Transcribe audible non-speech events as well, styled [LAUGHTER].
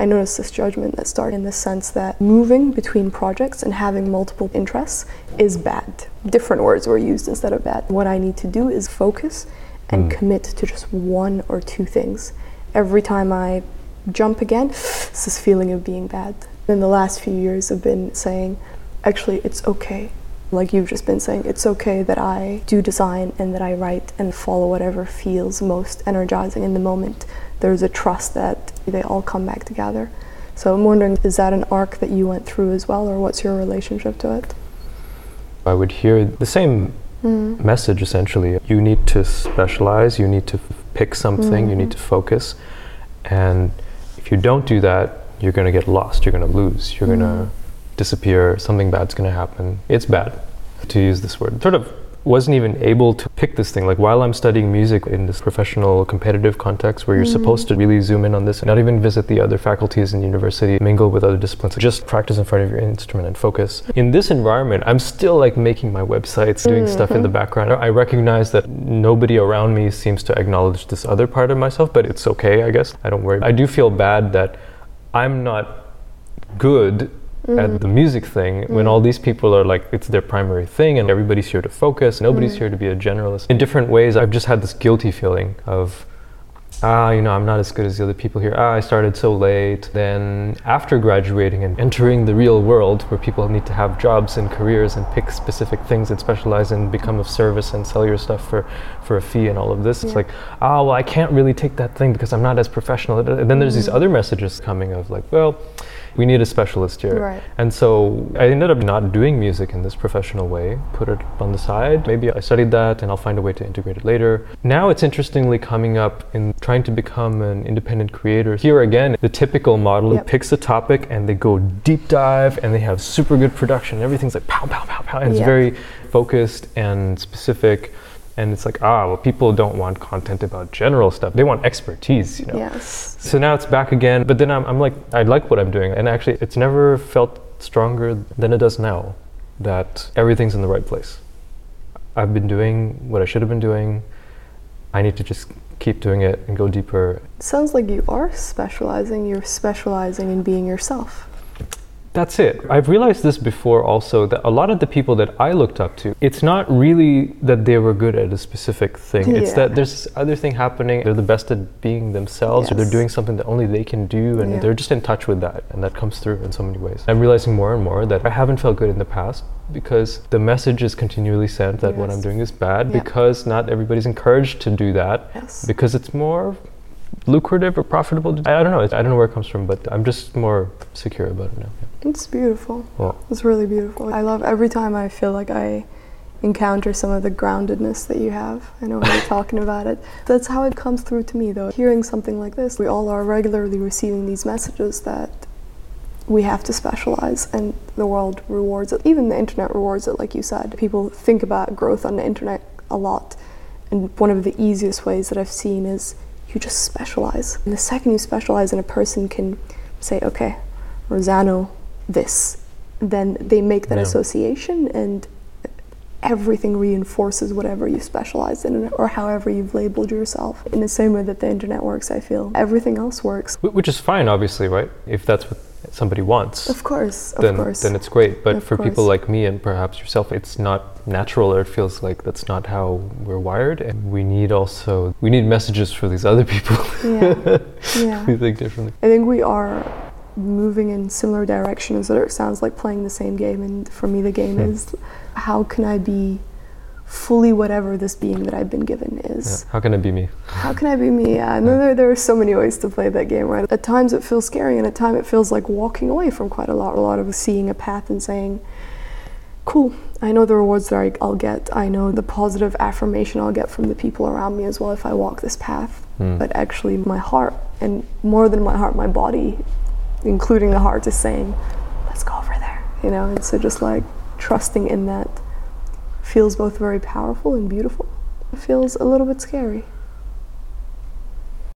I noticed this judgment that started in the sense that moving between projects and having multiple interests is bad. Different words were used instead of bad. What I need to do is focus and hmm. commit to just one or two things. Every time I jump again, it's this feeling of being bad. In the last few years, I've been saying, actually, it's okay. Like you've just been saying, it's okay that I do design and that I write and follow whatever feels most energizing in the moment. There's a trust that they all come back together. So I'm wondering, is that an arc that you went through as well, or what's your relationship to it? I would hear the same mm. message essentially. You need to specialize, you need to f- pick something, you need mm-hmm. to focus. And if you don't do that, you're going to get lost, you're going to lose, you're going to mm. Disappear, something bad's going to happen. It's bad to use this word. Sort of wasn't even able to pick this thing. Like while I'm studying music in this professional competitive context where you're mm-hmm. supposed to really zoom in on this, and not even visit the other faculties in university, mingle with other disciplines, just practice in front of your instrument and focus. In this environment, I'm still like making my websites, doing mm-hmm. stuff in the background. I recognize that nobody around me seems to acknowledge this other part of myself, but it's okay, I guess. I don't worry. I do feel bad that I'm not good at the music thing when all these people are like it's their primary thing and everybody's here to focus nobody's here to be a generalist. In different ways i've just had this guilty feeling of ah you know i'm not as good as the other people here. Ah i started so late. Then after graduating and entering the real world where people need to have jobs and careers and pick specific things and specialize and become of service and sell your stuff for for a fee and all of this it's like ah well i can't really take that thing because i'm not as professional. And then there's these other messages coming of like well we need a specialist here Right. and so I ended up not doing music in this professional way, put it on the side. Maybe I studied that and I'll find a way to integrate it later. Now it's interestingly coming up in trying to become an independent creator. Here again, the typical model Yep. who picks a topic and they go deep dive and they have super good production. Everything's like pow, pow, pow, pow. And it's very focused and specific. And it's like, ah, well, people don't want content about general stuff. They want expertise, you know. Yes. So now it's back again, but then I'm, I'm like, I like what I'm doing. And actually, it's never felt stronger than it does now that everything's in the right place. I've been doing what I should have been doing. I need to just keep doing it and go deeper. Sounds like you are specializing. You're specializing in being yourself. That's it. I've realized this before also that a lot of the people that I looked up to, it's not really that they were good at a specific thing. It's that there's this other thing happening. They're the best at being themselves or they're doing something that only they can do and Yeah. they're just in touch with that and that comes through in so many ways. I'm realizing more and more that I haven't felt good in the past because the message is continually sent that what I'm doing is bad Yeah. because not everybody's encouraged to do that Yes. because it's more lucrative or profitable. I I don't know. I don't know where it comes from, but I'm just more secure about it now. Yeah. It's beautiful. Well, It's really beautiful. I love every time I feel like I encounter some of the groundedness that you have. I know you're [LAUGHS] talking about it. That's how it comes through to me though. Hearing something like this, we all are regularly receiving these messages that we have to specialize and the world rewards it. Even the internet rewards it, like you said. People think about growth on the internet a lot. And one of the easiest ways that I've seen is you just specialize. And the second you specialize and a person can say, okay, Rosano, this, then they make that Yeah. association and everything reinforces whatever you specialize in or however you've labeled yourself. In the same way that the internet works, I feel. Everything else works. Which is fine, obviously, right? If that's what somebody wants, Of course, of then course. then it's great. But Of for people like me and perhaps yourself, it's not natural, or it feels like that's not how we're wired. And we need also we need messages for these other people yeah. [LAUGHS] yeah. who think differently. I think we are moving in similar directions. It sounds like playing the same game, and for me, the game Hmm. is how can I be fully whatever this being that I've been given Yeah. is. How can it be me? How can I be me? Yeah, and there, there are so many ways to play that game, right? At times it feels scary, and at times it feels like walking away from quite a lot. A lot of seeing a path and saying, cool, I know the rewards that I- I'll get. I know the positive affirmation I'll get from the people around me as well if I walk this path. Hmm. But actually, my heart, and more than my heart, my body, including the heart, is saying, let's go over there. You know, and so just like trusting in that feels both very powerful and beautiful. It feels a little bit scary.